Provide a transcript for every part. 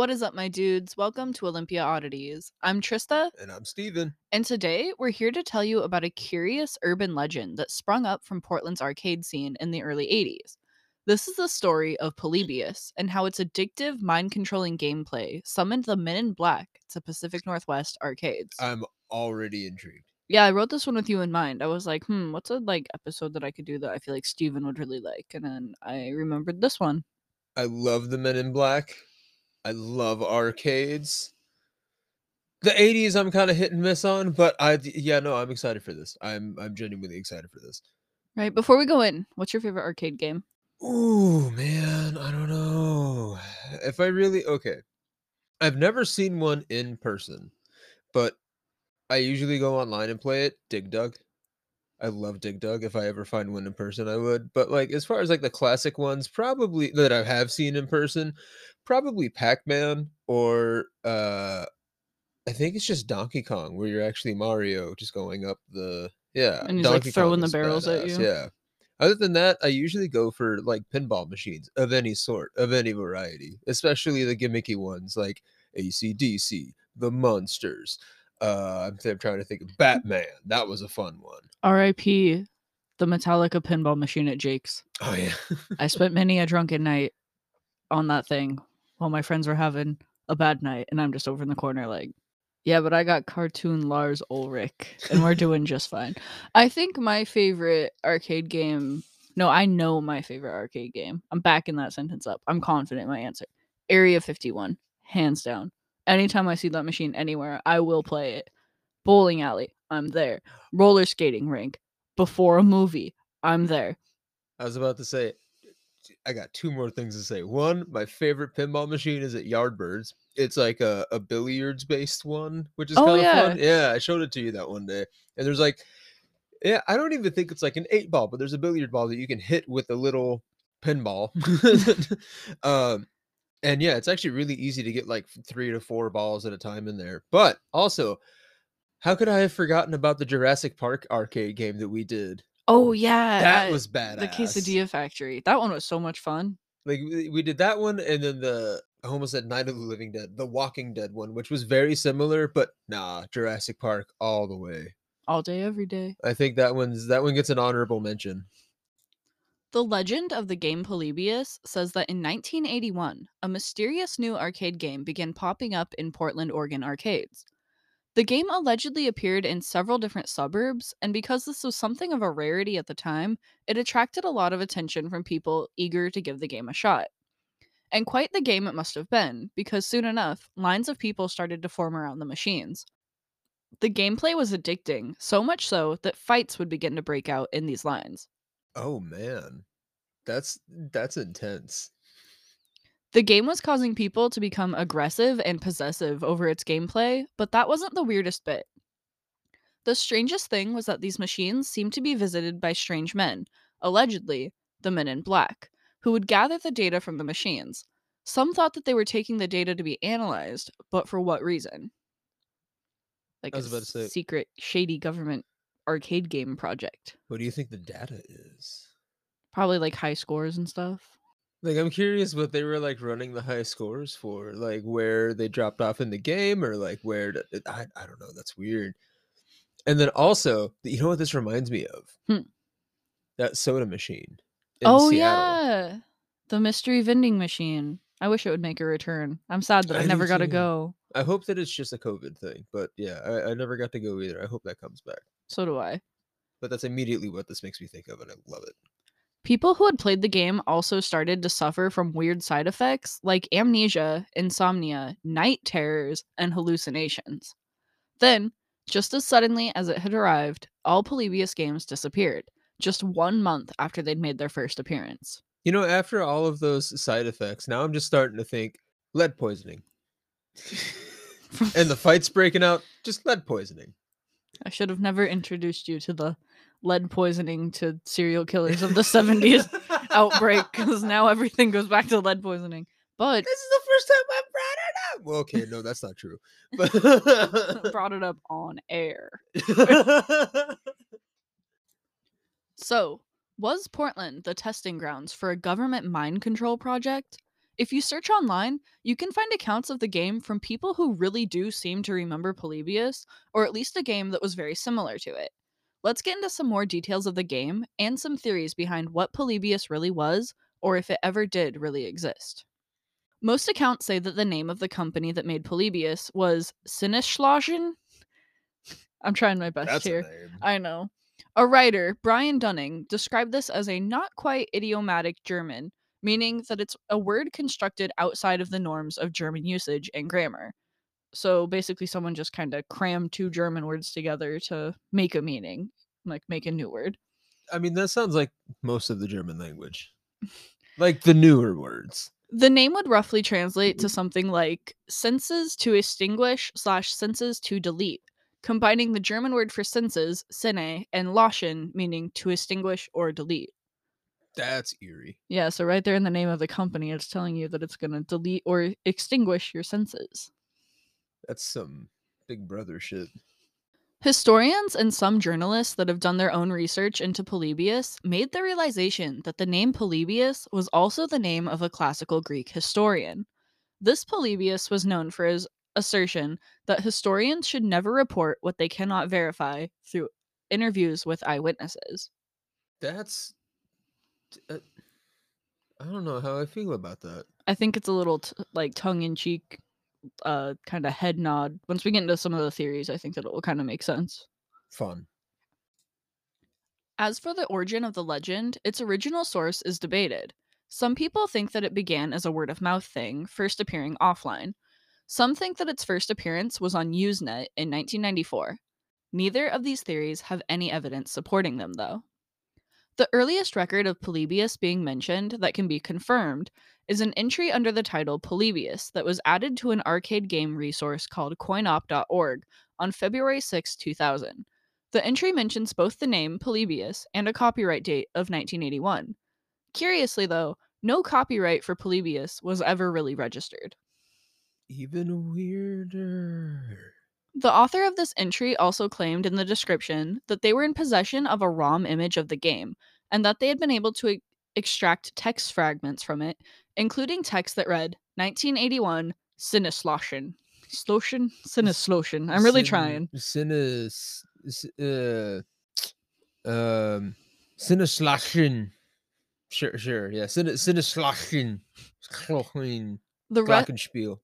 What is up, my dudes? Welcome to Olympia Oddities. I'm Trista, And I'm Steven. and today we're here to tell you about a curious urban legend that sprung up from Portland's arcade scene in the early 80s. This is the story of Polybius and how its addictive, mind controlling gameplay summoned the Men in Black to Pacific Northwest arcades. I'm already intrigued. yeah, I wrote this one with you in mind. I was like, hmm, what's a like episode that I could do that I feel like Steven would really like? And then I remembered this one. I love the Men in Black. I love arcades. The 80s I'm kind of hit and miss on, but I yeah, no, I'm excited for this. I'm I'm genuinely excited for this. Right, before we go in, what's your favorite arcade game? Ooh, man, I don't know. If I really okay. I've never seen one in person, but I usually go online and play it. Dig Dug. I love Dig Dug. If I ever find one in person, I would. But like as far as like the classic ones, probably that I have seen in person, probably Pac-Man or uh I think it's just Donkey Kong where you're actually Mario just going up the yeah. And he's, like, throwing Kong the barrels at you? Yeah. Other than that, I usually go for like pinball machines of any sort, of any variety, especially the gimmicky ones like ACDC, the Monsters. Uh, I'm, trying to think of Batman. That was a fun one. R.I.P. The Metallica pinball machine at Jake's. Oh yeah. I spent many a drunken night on that thing while my friends were having a bad night, and I'm just over in the corner like, yeah, but I got cartoon Lars Ulrich, and we're doing just fine. I think my favorite arcade game. No, I know my favorite arcade game. I'm backing that sentence up. I'm confident in my answer. Area 51, hands down. Anytime I see that machine anywhere, I will play it. Bowling alley, I'm there. Roller skating rink, before a movie, I'm there. I was about to say, I got two more things to say. One, my favorite pinball machine is at Yardbirds. It's like a, a billiards based one, which is Oh, kind of yeah. fun. Yeah, I showed it to you that one day. And there's like, yeah, I don't even think it's like an eight ball, but there's a billiard ball that you can hit with a little pinball. um, and yeah, it's actually really easy to get like three to four balls at a time in there. But also, how could I have forgotten about the Jurassic Park arcade game that we did? Oh yeah, That I- was badass. the quesadilla factory. That one was so much fun. like we we did that one and then the I almost said Night of the Living Dead, the Walking Dead one, which was very similar, but nah, Jurassic Park all the way. All day, every day. I think that one's that one gets an honorable mention. The legend of the game Polybius says that in 1981, a mysterious new arcade game began popping up in Portland, Oregon arcades. The game allegedly appeared in several different suburbs, and because this was something of a rarity at the time, it attracted a lot of attention from people eager to give the game a shot. And quite the game it must have been, because soon enough, lines of people started to form around the machines. The gameplay was addicting, so much so that fights would begin to break out in these lines. Oh man. That's that's intense. The game was causing people to become aggressive and possessive over its gameplay, but that wasn't the weirdest bit. The strangest thing was that these machines seemed to be visited by strange men, allegedly the men in black, who would gather the data from the machines. Some thought that they were taking the data to be analyzed, but for what reason? Like I was a about to say- secret, shady government arcade game project. What do you think the data is? Probably like high scores and stuff. Like I'm curious what they were like running the high scores for, like where they dropped off in the game or like where to, I I don't know, that's weird. And then also, you know what this reminds me of? Hmm. That soda machine. in oh Seattle. yeah, the mystery vending machine. I wish it would make a return. I'm sad that I, I never got to go. I hope that it's just a COVID thing, but yeah, I, I never got to go either. I hope that comes back. So do I. But that's immediately what this makes me think of, and I love it. People who had played the game also started to suffer from weird side effects like amnesia, insomnia, night terrors, and hallucinations. Then, just as suddenly as it had arrived, all Polybius games disappeared, just one month after they'd made their first appearance. You know, after all of those side effects, now I'm just starting to think lead poisoning. and the fight's breaking out, just lead poisoning. I should have never introduced you to the lead poisoning to serial killers of the 70s outbreak because now everything goes back to lead poisoning. But This is the first time I brought it up. Well, okay, no, that's not true. But brought it up on air. So, was Portland the testing grounds for a government mind control project? If you search online, you can find accounts of the game from people who really do seem to remember Polybius, or at least a game that was very similar to it. Let's get into some more details of the game and some theories behind what Polybius really was, or if it ever did really exist. Most accounts say that the name of the company that made Polybius was Sinneschlagen. I'm trying my best That's here. I know. A writer, Brian Dunning, described this as a not quite idiomatic German, meaning that it's a word constructed outside of the norms of German usage and grammar. So basically, someone just kind of crammed two German words together to make a meaning, like make a new word. I mean, that sounds like most of the German language, like the newer words. The name would roughly translate to mm-hmm. something like senses to extinguish slash senses to delete, combining the German word for senses, sine, and loschen, meaning to extinguish or delete. That's eerie. Yeah, so right there in the name of the company, it's telling you that it's going to delete or extinguish your senses. That's some Big Brother shit. Historians and some journalists that have done their own research into Polybius made the realization that the name Polybius was also the name of a classical Greek historian. This Polybius was known for his assertion that historians should never report what they cannot verify through interviews with eyewitnesses. That's. Uh, I don't know how I feel about that. I think it's a little t- like tongue in cheek, uh, kind of head nod. Once we get into some of the theories, I think that it will kind of make sense. Fun. As for the origin of the legend, its original source is debated. Some people think that it began as a word of mouth thing, first appearing offline. Some think that its first appearance was on Usenet in 1994. Neither of these theories have any evidence supporting them, though. The earliest record of Polybius being mentioned that can be confirmed is an entry under the title Polybius that was added to an arcade game resource called coinop.org on February 6, 2000. The entry mentions both the name Polybius and a copyright date of 1981. Curiously, though, no copyright for Polybius was ever really registered. Even weirder. The author of this entry also claimed in the description that they were in possession of a ROM image of the game and that they had been able to e- extract text fragments from it, including text that read 1981 Sinnesloshen. Sloshen? Sinnesloshen. I'm really trying. Sinnes. Uh, um. Sinneslachen. Sure, sure. Yeah. Schlochen. The, re- Glockenspiel.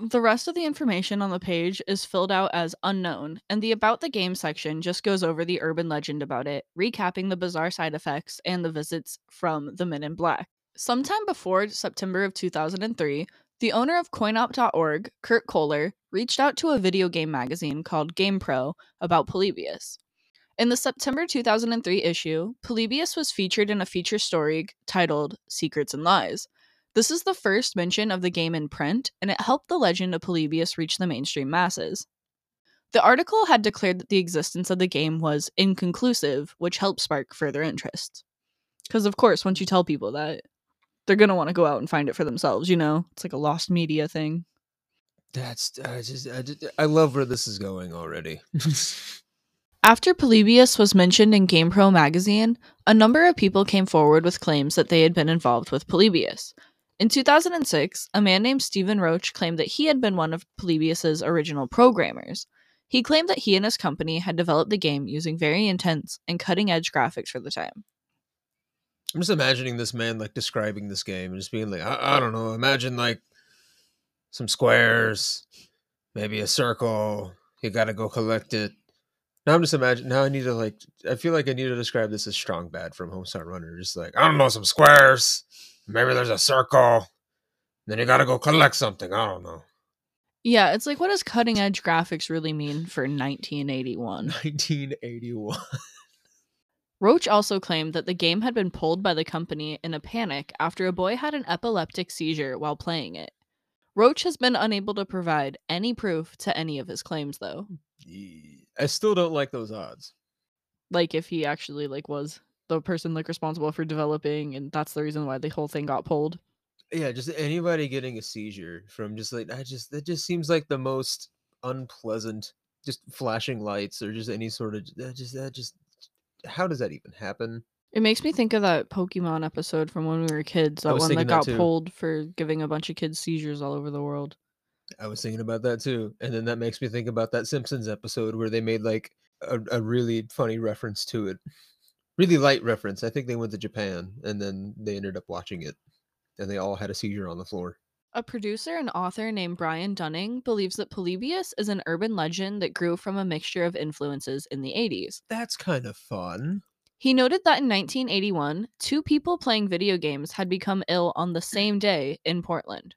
The rest of the information on the page is filled out as unknown, and the About the Game section just goes over the urban legend about it, recapping the bizarre side effects and the visits from the Men in Black. Sometime before September of 2003, the owner of coinop.org, Kurt Koller, reached out to a video game magazine called GamePro about Polybius. In the September 2003 issue, Polybius was featured in a feature story titled Secrets and Lies. This is the first mention of the game in print, and it helped the legend of Polybius reach the mainstream masses. The article had declared that the existence of the game was inconclusive, which helped spark further interest. Because, of course, once you tell people that, they're going to want to go out and find it for themselves, you know? It's like a lost media thing. That's. Uh, I just. I just. I love where this is going already. After Polybius was mentioned in GamePro magazine, a number of people came forward with claims that they had been involved with Polybius. In 2006, a man named Stephen Roach claimed that he had been one of Polybius's original programmers. He claimed that he and his company had developed the game using very intense and cutting edge graphics for the time. I'm just imagining this man like describing this game and just being like, I, I don't know, imagine like some squares, maybe a circle. You got to go collect it. Now I'm just imagining. Now I need to like. I feel like I need to describe this as strong bad from Homestar Runner. Just like I don't know, some squares. Maybe there's a circle. Then you got to go collect something. I don't know. Yeah, it's like what does cutting edge graphics really mean for 1981? 1981. Roach also claimed that the game had been pulled by the company in a panic after a boy had an epileptic seizure while playing it. Roach has been unable to provide any proof to any of his claims though. I still don't like those odds. Like if he actually like was the person like responsible for developing and that's the reason why the whole thing got pulled. Yeah, just anybody getting a seizure from just like I just that just seems like the most unpleasant. Just flashing lights or just any sort of that just that just how does that even happen? It makes me think of that Pokemon episode from when we were kids, that one that that got too. pulled for giving a bunch of kids seizures all over the world. I was thinking about that too, and then that makes me think about that Simpsons episode where they made like a, a really funny reference to it, really light reference. I think they went to Japan and then they ended up watching it, and they all had a seizure on the floor. A producer and author named Brian Dunning believes that Polybius is an urban legend that grew from a mixture of influences in the 80s. That's kind of fun. He noted that in 1981, two people playing video games had become ill on the same day in Portland.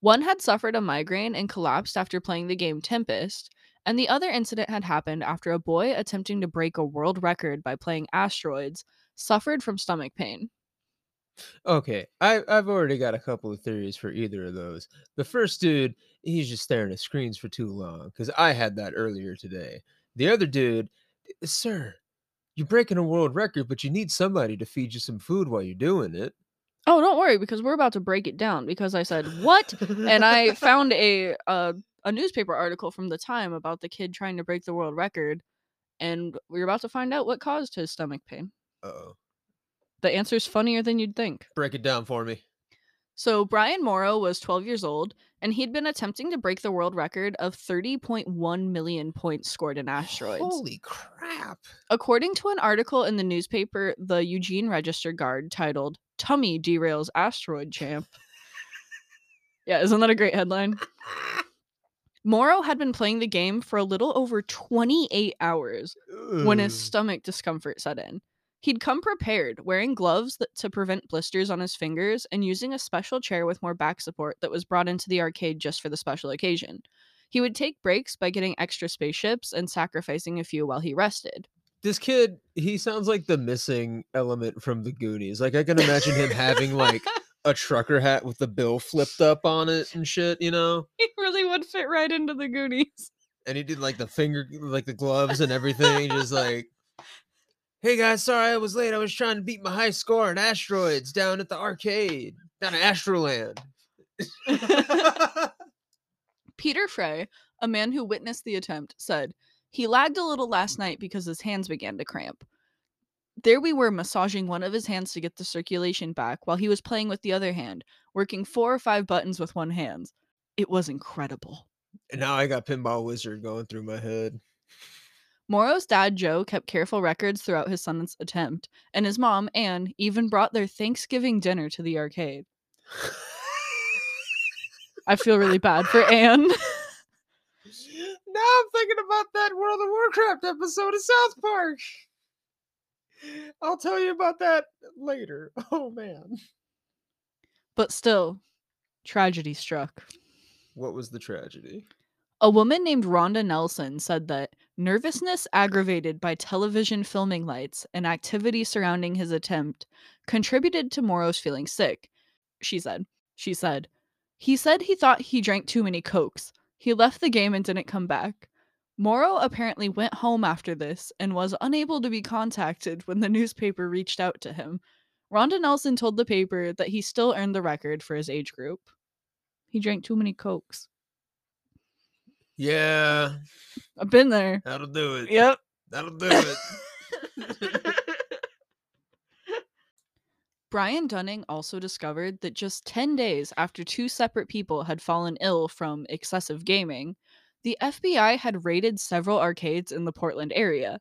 One had suffered a migraine and collapsed after playing the game Tempest, and the other incident had happened after a boy attempting to break a world record by playing Asteroids suffered from stomach pain. Okay, I I've already got a couple of theories for either of those. The first dude, he's just staring at screens for too long because I had that earlier today. The other dude, "Eh, sir, you're breaking a world record, but you need somebody to feed you some food while you're doing it. Oh, don't worry because we're about to break it down because I said, "What?" and I found a uh, a newspaper article from the time about the kid trying to break the world record and we're about to find out what caused his stomach pain. Uh-oh. The answer's funnier than you'd think. Break it down for me. So, Brian Morrow was 12 years old, and he'd been attempting to break the world record of 30.1 million points scored in asteroids. Holy crap. According to an article in the newspaper The Eugene Register Guard titled Tummy Derails Asteroid Champ. yeah, isn't that a great headline? Morrow had been playing the game for a little over 28 hours when his stomach discomfort set in. He'd come prepared, wearing gloves that, to prevent blisters on his fingers and using a special chair with more back support that was brought into the arcade just for the special occasion. He would take breaks by getting extra spaceships and sacrificing a few while he rested. This kid, he sounds like the missing element from the Goonies. Like I can imagine him having like a trucker hat with the bill flipped up on it and shit, you know? he really would fit right into the Goonies. And he did like the finger like the gloves and everything, just like Hey guys, sorry I was late. I was trying to beat my high score in asteroids down at the arcade, down at Astroland. Peter Frey, a man who witnessed the attempt, said, He lagged a little last night because his hands began to cramp. There we were massaging one of his hands to get the circulation back while he was playing with the other hand, working four or five buttons with one hand. It was incredible. and now I got Pinball Wizard going through my head. Morrow's dad, Joe, kept careful records throughout his son's attempt, and his mom, Anne, even brought their Thanksgiving dinner to the arcade. I feel really bad for Anne. now I'm thinking about that World of Warcraft episode of South Park. I'll tell you about that later. Oh man. but still, tragedy struck. What was the tragedy? A woman named Rhonda Nelson said that nervousness aggravated by television filming lights and activity surrounding his attempt contributed to Morrow's feeling sick. She said, She said, He said he thought he drank too many Cokes. He left the game and didn't come back. Morrow apparently went home after this and was unable to be contacted when the newspaper reached out to him. Rhonda Nelson told the paper that he still earned the record for his age group. He drank too many Cokes. Yeah, I've been there. that'll do it. Yep. That'll do it. Brian Dunning also discovered that just 10 days after two separate people had fallen ill from excessive gaming, the FBI had raided several arcades in the Portland area.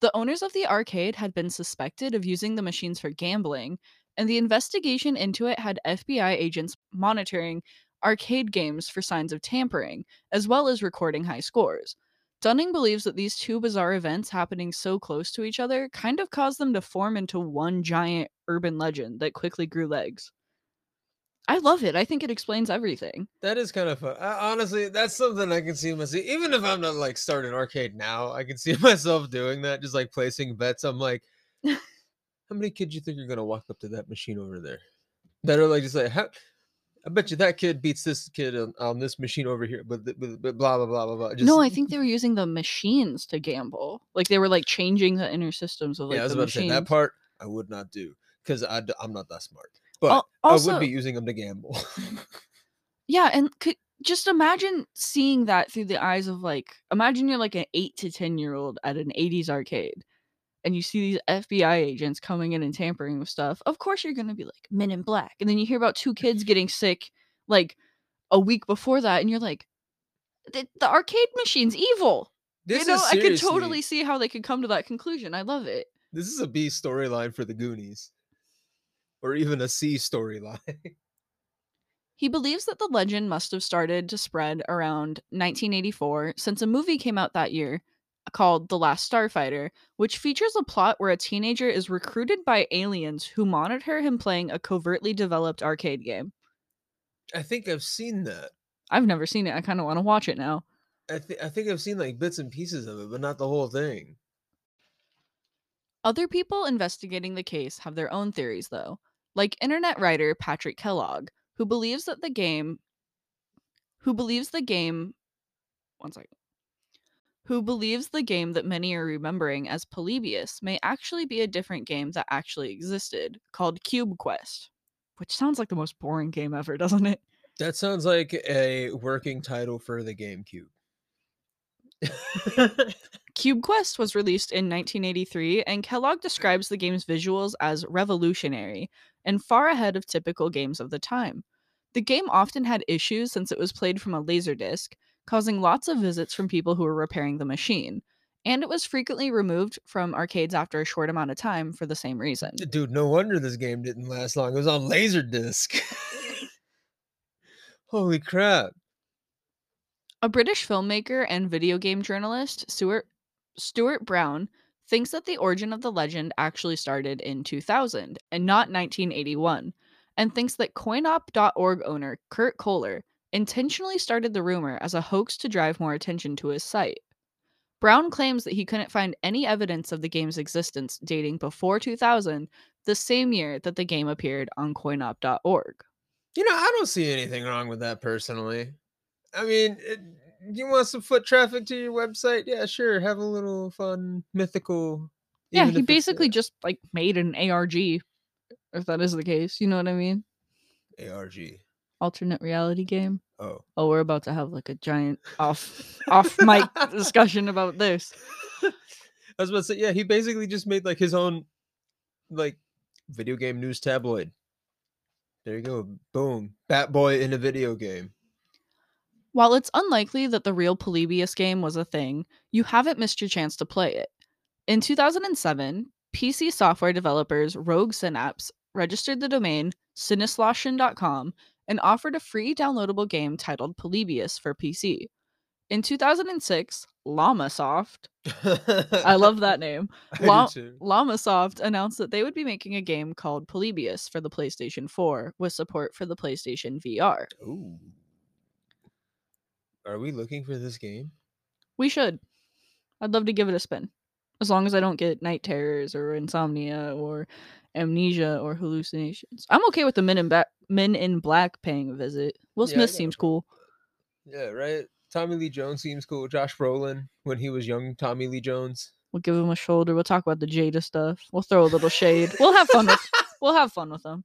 The owners of the arcade had been suspected of using the machines for gambling, and the investigation into it had FBI agents monitoring arcade games for signs of tampering, as well as recording high scores. Dunning believes that these two bizarre events happening so close to each other kind of caused them to form into one giant urban legend that quickly grew legs. I love it. I think it explains everything. that is kind of fun. I, honestly, that's something I can see myself. Even if I'm not like starting arcade now, I can see myself doing that. Just like placing bets. I'm like, how many kids you think are gonna walk up to that machine over there? That are like just like, how, I bet you that kid beats this kid on, on this machine over here, but, but, but blah blah blah blah blah. Just, no, I think they were using the machines to gamble. Like they were like changing the inner systems of like yeah, I was the about to say machines. that part I would not do because I'm not that smart. But I also, would be using them to gamble. yeah, and could just imagine seeing that through the eyes of like imagine you're like an eight to ten year old at an 80s arcade and you see these FBI agents coming in and tampering with stuff, of course you're going to be like Men in Black. And then you hear about two kids getting sick like a week before that and you're like the, the arcade machine's evil. This you know, is I could totally see how they could come to that conclusion. I love it. This is a B storyline for the Goonies, or even a C storyline. He believes that the legend must have started to spread around 1984 since a movie came out that year called The Last Starfighter, which features a plot where a teenager is recruited by aliens who monitor him playing a covertly developed arcade game. I think I've seen that. I've never seen it. I kind of want to watch it now. I think I think I've seen like bits and pieces of it, but not the whole thing. Other people investigating the case have their own theories, though, like internet writer Patrick Kellogg, who believes that the game who believes the game one second who believes the game that many are remembering as Polybius may actually be a different game that actually existed, called Cube Quest. Which sounds like the most boring game ever, doesn't it? That sounds like a working title for the GameCube. Cube Quest was released in 1983, and Kellogg describes the game's visuals as revolutionary and far ahead of typical games of the time. The game often had issues since it was played from a laserdisc, causing lots of visits from people who were repairing the machine, and it was frequently removed from arcades after a short amount of time for the same reason. Dude, no wonder this game didn't last long. It was on Laserdisc. Holy crap. A British filmmaker and video game journalist, Stuart, Stuart Brown, thinks that the origin of the legend actually started in 2000 and not 1981, and thinks that coinop.org owner Kurt Koller intentionally started the rumor as a hoax to drive more attention to his site. Brown claims that he couldn't find any evidence of the game's existence dating before 2000, the same year that the game appeared on coinop.org. You know, I don't see anything wrong with that personally. I mean, it, you want some foot traffic to your website? Yeah, sure. Have a little fun, mythical. Yeah, he basically uh, just like made an ARG, if that is the case. You know what I mean? ARG. Alternate reality game. Oh. Oh, we're about to have like a giant off off mic discussion about this. I was about to say, yeah, he basically just made like his own like video game news tabloid. There you go. Boom. Bat Boy in a video game. While it's unlikely that the real Polybius game was a thing, you haven't missed your chance to play it. In 2007, PC software developers Rogue Synapse registered the domain Sinnesloschen.com and offered a free downloadable game titled Polybius for PC. In 2006, Llamasoft, I love that name, I do Llamasoft announced that they would be making a game called Polybius for the PlayStation 4 with support for the PlayStation VR. Ooh. Are we looking for this game? We should. I'd love to give it a spin. As long as I don't get night terrors or insomnia or amnesia or hallucinations. I'm okay with the men in, ba- men in black paying a visit. Will Yeah, Smith seems cool. Yeah, right. Tommy Lee Jones seems cool. Josh Brolin when he was young Tommy Lee Jones. We'll give him a shoulder. We'll talk about the Jada stuff. We'll throw a little shade. We'll have fun with we'll have fun with them.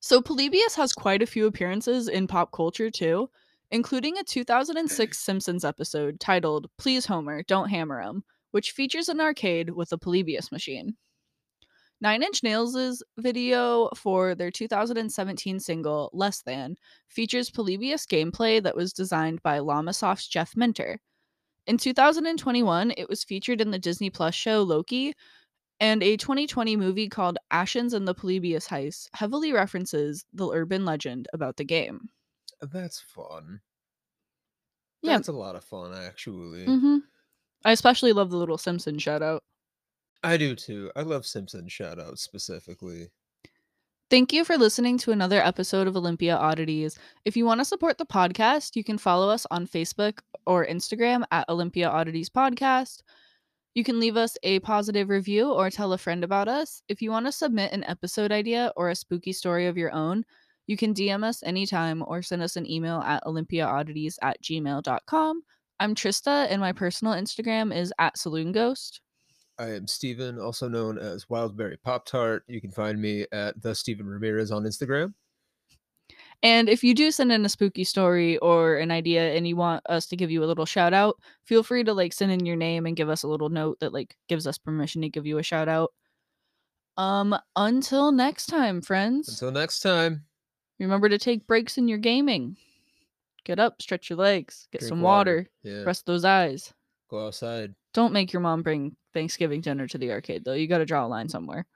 So Polybius has quite a few appearances in pop culture too, including a 2006 Simpsons episode titled "Please Homer, Don't Hammer 'Em," which features an arcade with a Polybius machine. Nine Inch Nails' video for their 2017 single "Less Than" features Polybius gameplay that was designed by Llamasoft's Jeff Minter. In 2021, it was featured in the Disney Plus show Loki, and a 2020 movie called Ashens and the Polybius Heist heavily references the urban legend about the game. That's fun. Yeah. That's a lot of fun, actually. hmm I especially love the little Simpson shout out. I do too. I love Simpson shout outs specifically. Thank you for listening to another episode of Olympia Oddities. If you want to support the podcast, you can follow us on Facebook or Instagram at Olympia Oddities Podcast. You can leave us a positive review or tell a friend about us. If you want to submit an episode idea or a spooky story of your own, you can DM us anytime or send us an email at olympiaoddities at gmail.com. I'm Trista, and my personal Instagram is at Saloon Ghost. I am Steven, also known as Wildberry Pop Tart. You can find me at the Steven Ramirez on Instagram. And if you do send in a spooky story or an idea and you want us to give you a little shout out, feel free to like send in your name and give us a little note that like gives us permission to give you a shout out. Um until next time, friends. Until next time. Remember to take breaks in your gaming. Get up, stretch your legs, get Drink some water, Yeah. rest those eyes. Go outside. Don't make your mom bring Thanksgiving dinner to the arcade though. You got to draw a line somewhere.